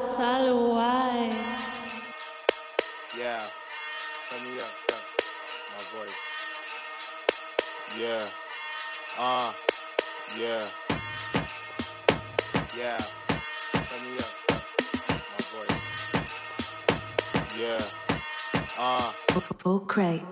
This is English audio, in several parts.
Salwai. Yeah. Turn me up. uh, My voice. Yeah. Uh. Yeah. Yeah. Turn me up. uh, My voice. Yeah. Uh. Full crate.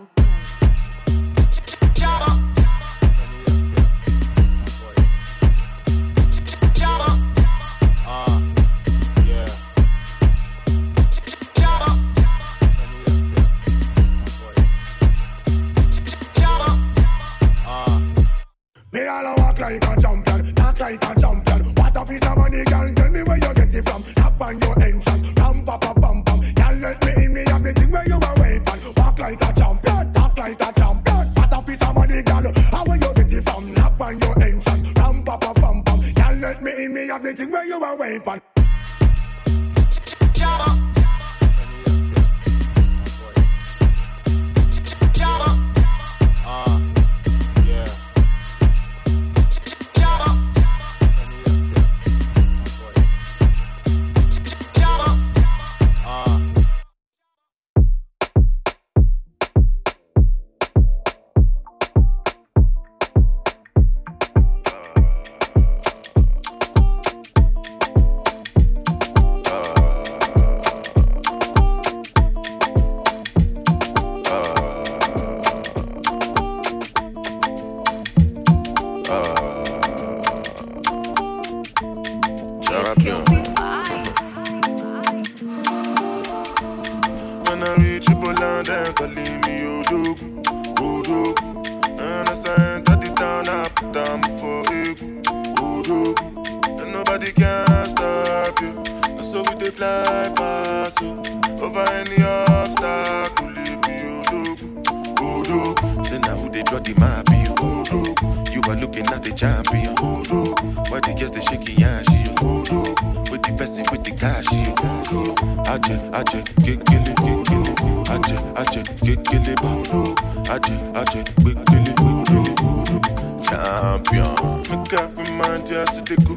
See the go.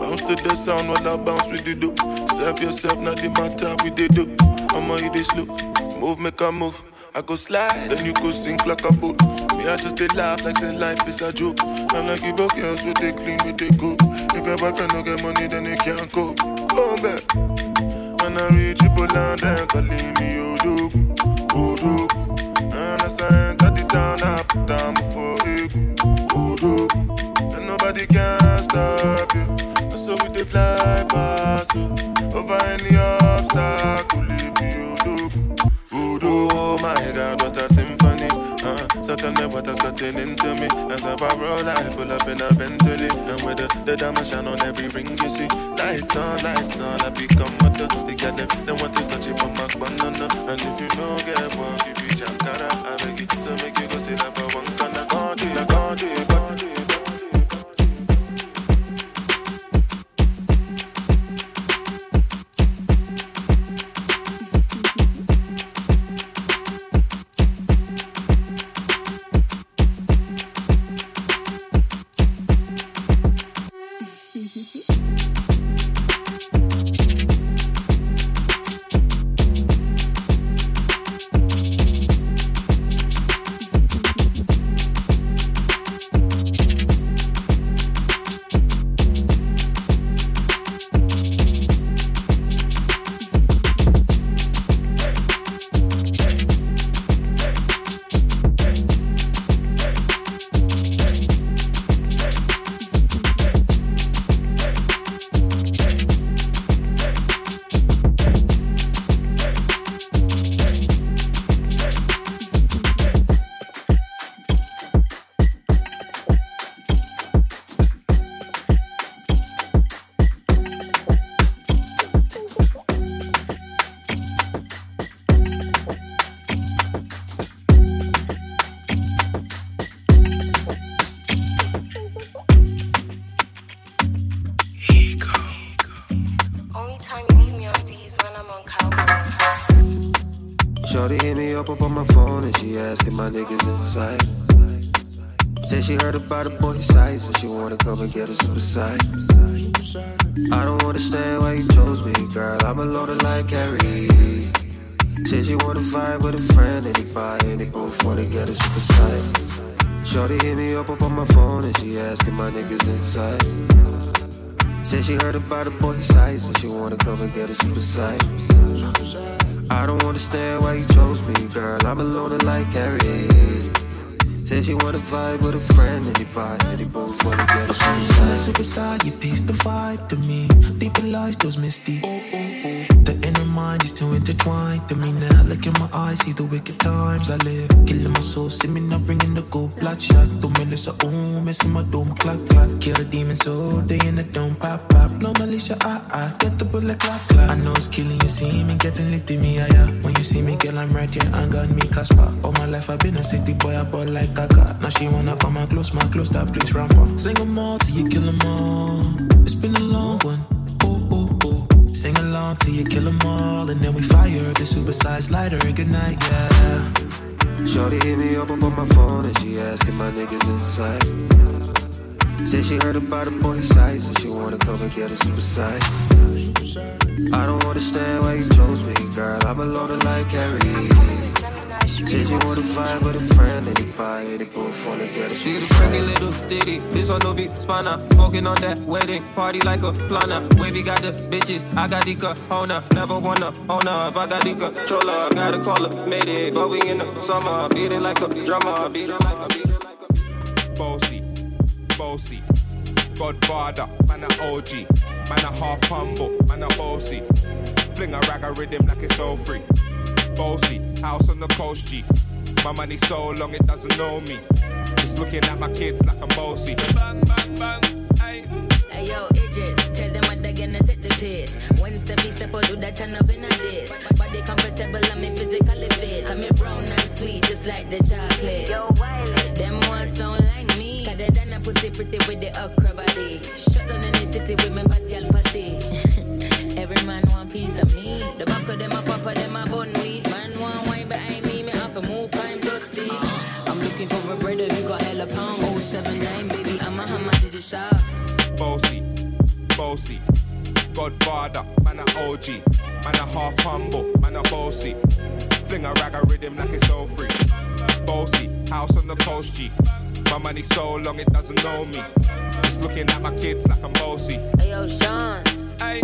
Bounce to the sound while I bounce with the do. Serve yourself, not the matter with the do. I'ma hit this. Move, make a move. I go slide, then you go sink like a boat. Oh. Me, I just they laugh like say life is a joke. I'm like you both girls with they clean with they go. If your boyfriend no get money, then they can't go. Come back. When I reach Ebola, then calling me Odogwu, Odogwu. And as I enter the town, I put down for dey fly past you. Over any obstacle, it be Odogwu, my God, what a symphony. Uh, certainly what has gotten into me. As I roll, I pull up in a Bentley. And with the, the diamond shine on every ring you see. Lights on, lights on, I become the, they get them. They want to touch it on my banana. And if you don't get one, give you Jankara. I beg you to make heard about a boy size and she wanna come and get a super size. I don't understand why you chose me, girl. I'm a loader like Harry. Said she wanna fight with a friend, and he buy and they both wanna get a super sight. Shorty hit me up up on my phone and she asking my niggas inside. Said she heard about a boy size and she wanna come and get a super sight. I don't understand why you chose me, girl. I'm a loner like Harry. Said she wanna vibe with a friend and and they both wanna get a. Super side, you piece the vibe to me. Deep in lies, those misty. Oh, oh, mind is too intertwined to me now. Look in my eyes, see the wicked times I live. Killing my soul, see me now bringing the gold bloodshot. Do me listen, oh, messing my dome, clack, clack. Kill the demon soul, they in the dome, pop, pop. No militia, ah, ah. Get the bullet, clack, clack. I know it's killing you, see me getting lit in me, yeah, yeah. When you see me, girl, I'm right here, yeah, got me, Casper. All my life I've been a city boy, I bought like Gaga. Now she wanna come and close my close, that place ramp up. Sing 'em all till you kill kill 'em all. It's been a long one. Sing till you kill 'em all, and then we fire the supersized lighter. Good night, yeah. Shorty hit me up up on my phone and she asking my niggas inside. Said she heard about a boy size and she wanna come and get a size. I don't understand why you chose me, girl. I'm a loner like Harry. Said you wanna vibe with a friend and he buy it, they both wanna get a She the pretty little ditty. This one no be spanner. Smoking on that wedding party like a planner. Wavy got the bitches, I got the owner. Never wanna own up, I got the controller. Gotta call her, made it. But we in the summer, beat it like a drummer, beat it like a beat it like a. Bossy, bossy, Godfather, man a OG, man a half humble, man a bossy. Fling a rag a rhythm like it's all free. Bossy, house on the coast G. My money so long it doesn't know me. Just looking at my kids like I'm bossy. Bang bang bang, ay. Hey yo, Idris, tell them what they're gonna take the piss. When step he step, I do that turn up in a this. Body comfortable, I'm in physically fit. I'm in brown and sweet, just like the chocolate. Yo, Wiley, them ones sound like me. Cause they done a pussy pretty with the okra body. Shut down in the city with me bad girl pussy. Every man want piece of me. The back of them a papa, them a bun 7-9, baby, I'm a hammer, did it. Bossy, bossy, Godfather, man a OG, man a half humble, man a bossy. Fling a rag a rhythm like it's all free. Bossy, house on the coast, G. My money so long it doesn't know me. Just looking at my kids like I'm bossy. Hey, yo, Sean. Hey,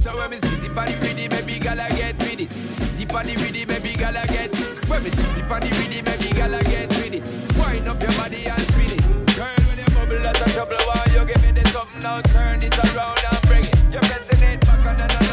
so when me city on the it, baby, gotta get with it. City party with it, baby, gotta get. When me city on the it, baby, gotta get with it. Wind up your body and feel trouble, why you give me this something now? Turn it around and bring it. You're pressing it back on and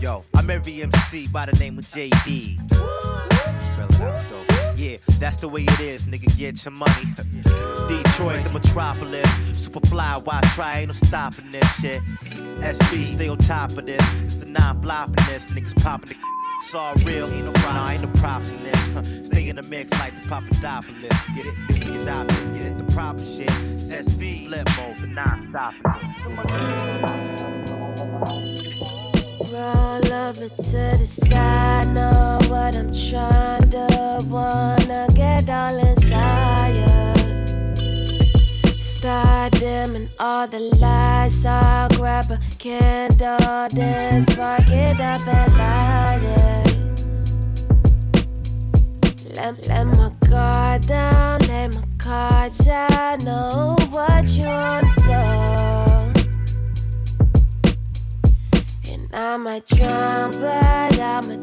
Yo, I'm every MC by the name of JD. Spell it out though. Yeah, that's the way it is, nigga. Get your money. Detroit, the metropolis. Superfly, why try? Ain't no stopping this shit. SB, stay on top of this. It's the non flopping this. Niggas popping the. It's all real, ain't no problem, ain't no props in this. Stay in the mix like the Papadopoulos. Get it, get it, get it, get it, the proper shit. SB, flip over, non stopping. Roll over to the side, know what I'm trying to wanna get all inside ya. Start dimming all the lights. I'll grab a candle, then spark it up and light it. Let, let my guard down, lay my cards out. Know what you wanna do. I might drown, but I'ma.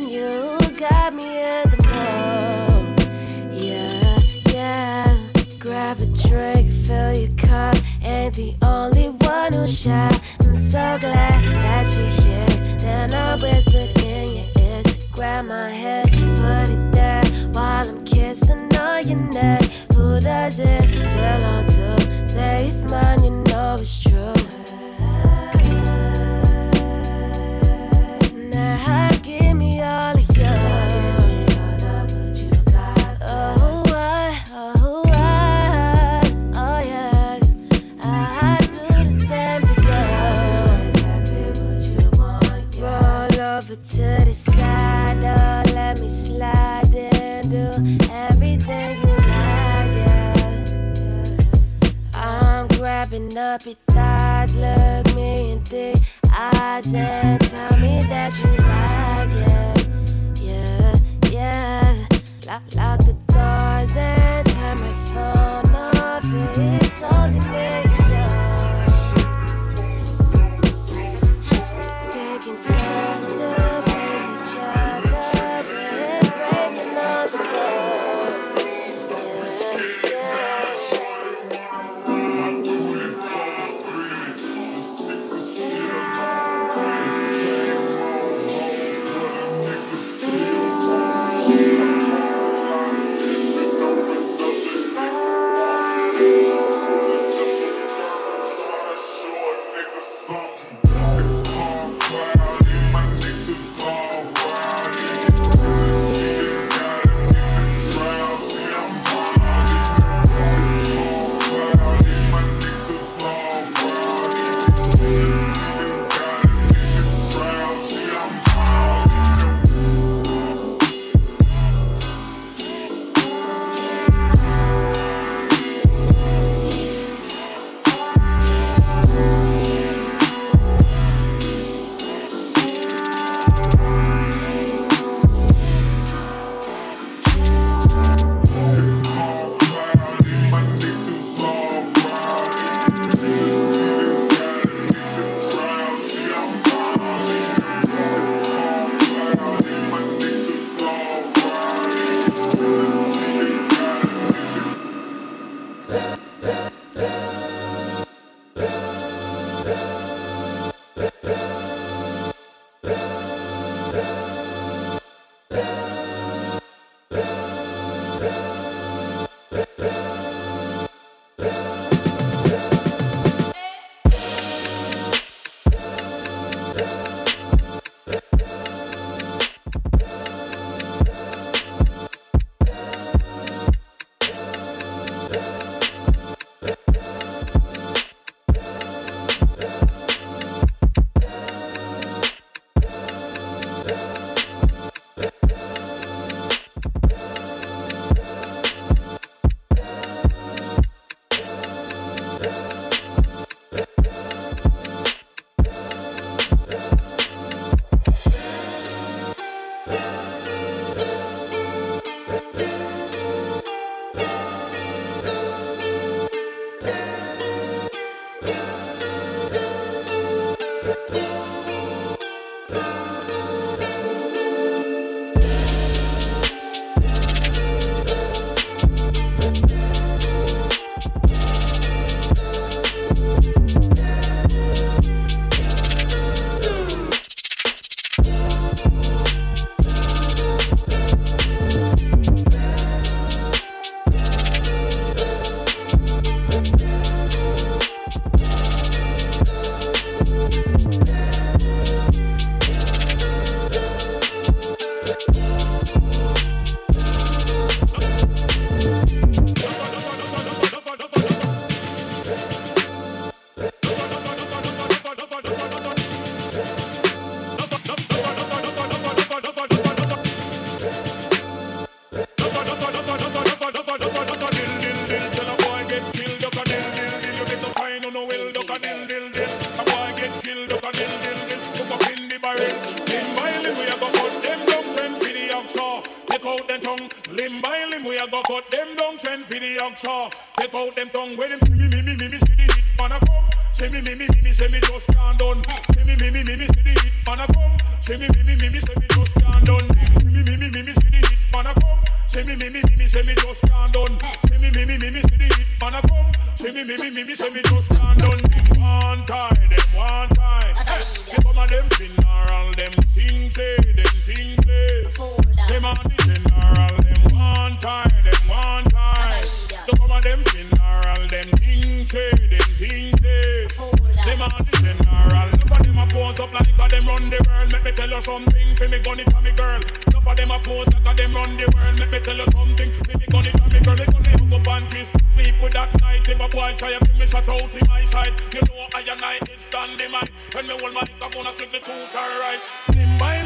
You got me in the mood. Yeah, yeah. Grab a drink, fill your cup. Ain't the only one who's shy. I'm so glad that you're here. Then I whispered in your ears grab my hand, put it there while I'm kissing on your neck. Who does it belong to? Say it's mine, you know it's true. Up your thighs, look me in the eyes and tell me that you like it. Yeah, yeah. Lock, lock the doors and turn my phone off. It's only me. Taking turns wanna come. See me, me, me, me, me, so me just can't done them one time, them one time. Hey, the bomber them funeral, them things say, them things say. Them on the funeral, them one time, them one time. The bomber them funeral, them things say, them things say. Them on the funeral, look at them a pose up like a them run the world. Let me tell you something, for me gun it for me girl. Look at them a pose like a them run the world. Let me tell you something, for me gun it to rapist. Sleep with that night. If a boy try to me shut out in my sight, you know I and I is done man. When me hold my microphone, I speak the truth and right. Limb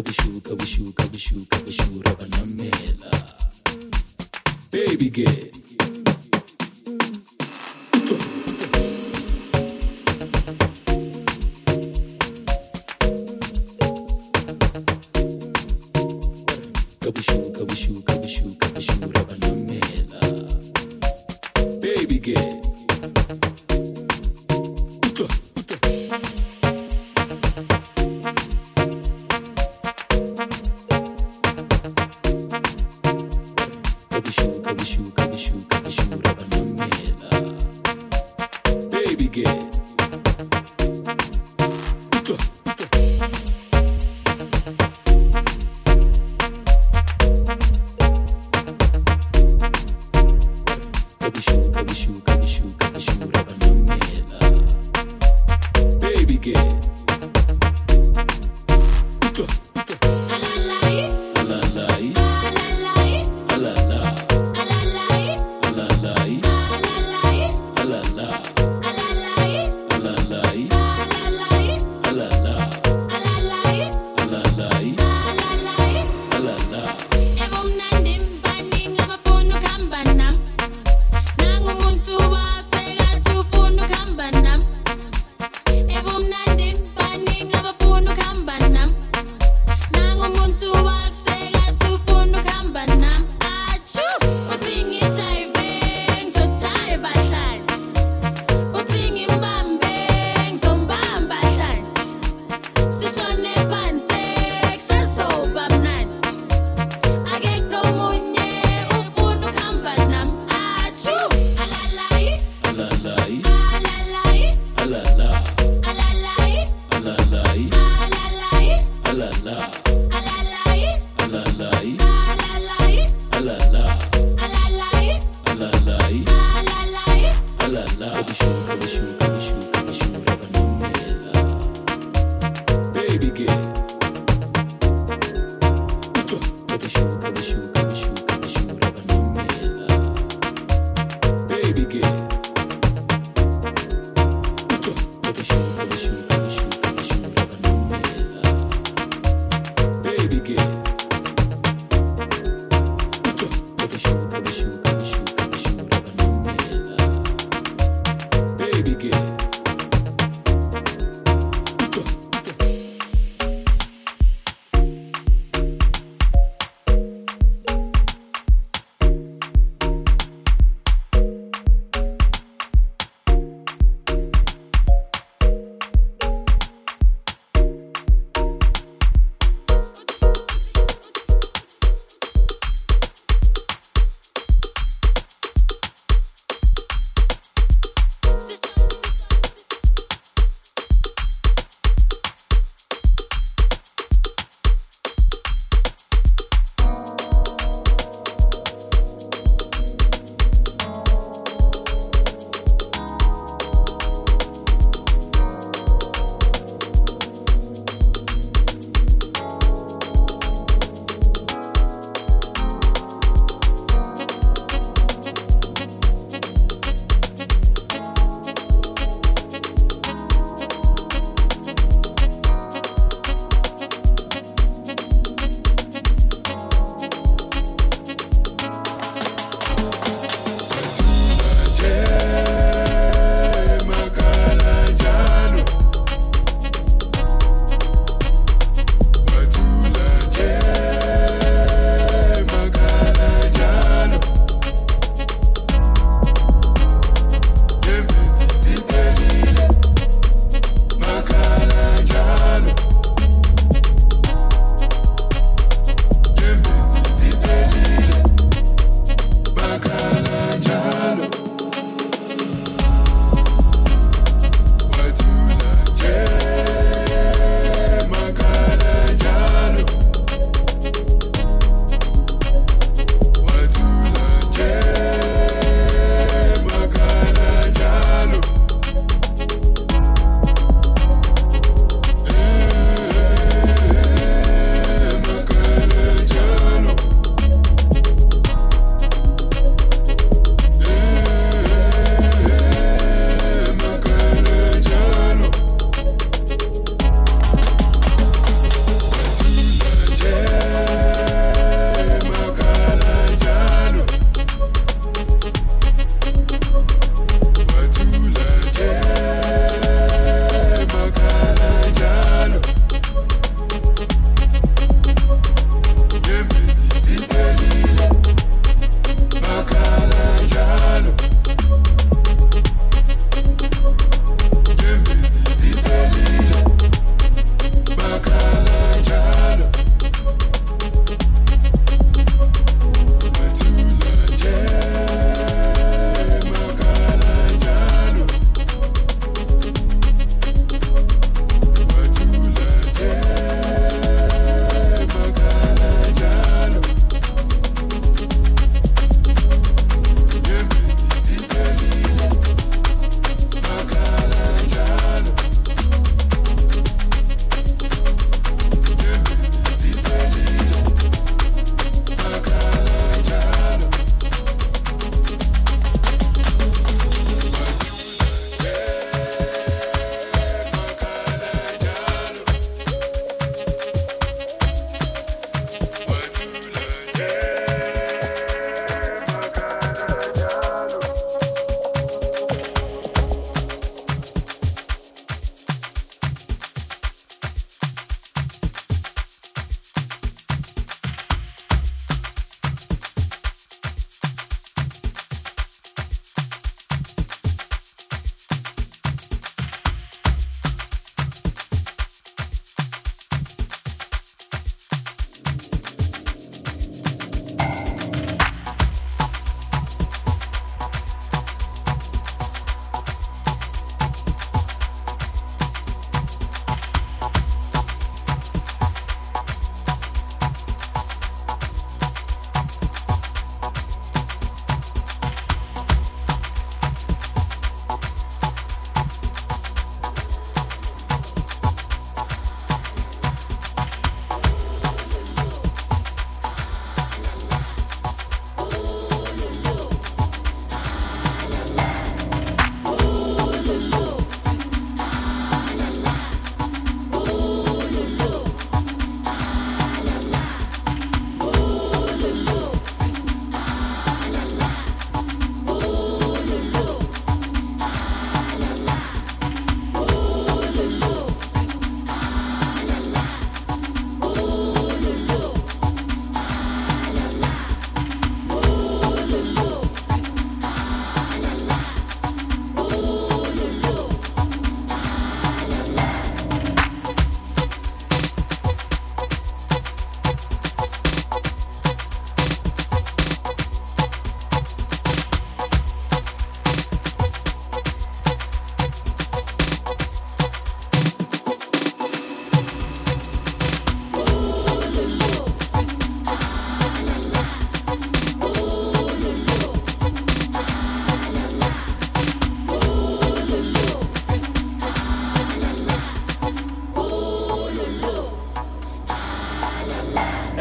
Kabushu, kabushu, kabushu, kabushu, rabanamela. Baby girl.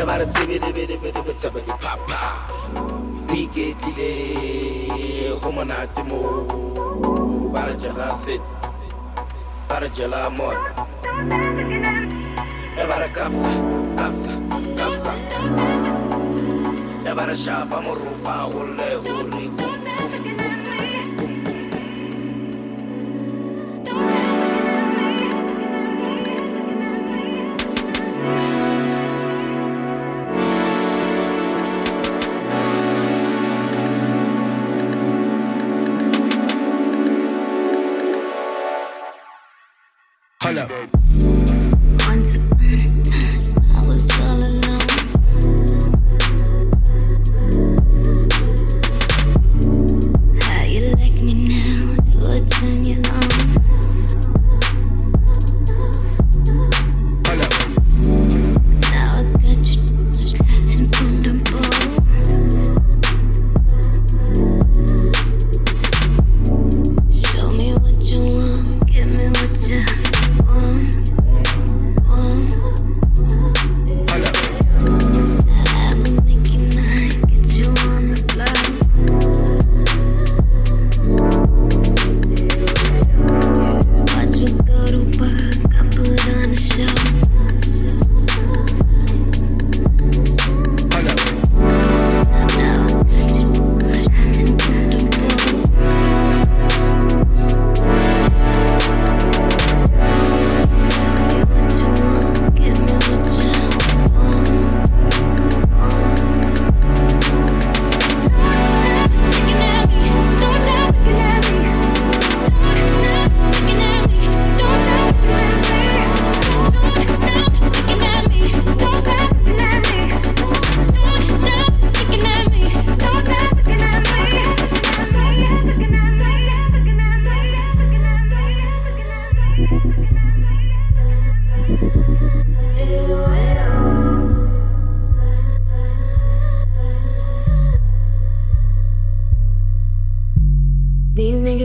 Bidi bidi bidi bidi papa. We get delay, homonati mo. Barajala sit, barajala mod. Ebara kapsa, kapsa, kapsa. Ebara shaba mo rupa ule uri bum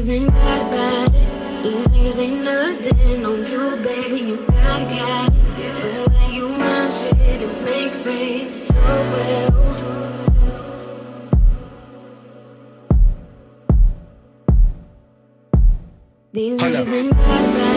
niggas ain't bad about it. These niggas ain't nothing on you, baby. You gotta got it. The way you run shit and make things so well. These niggas ain't bad about it.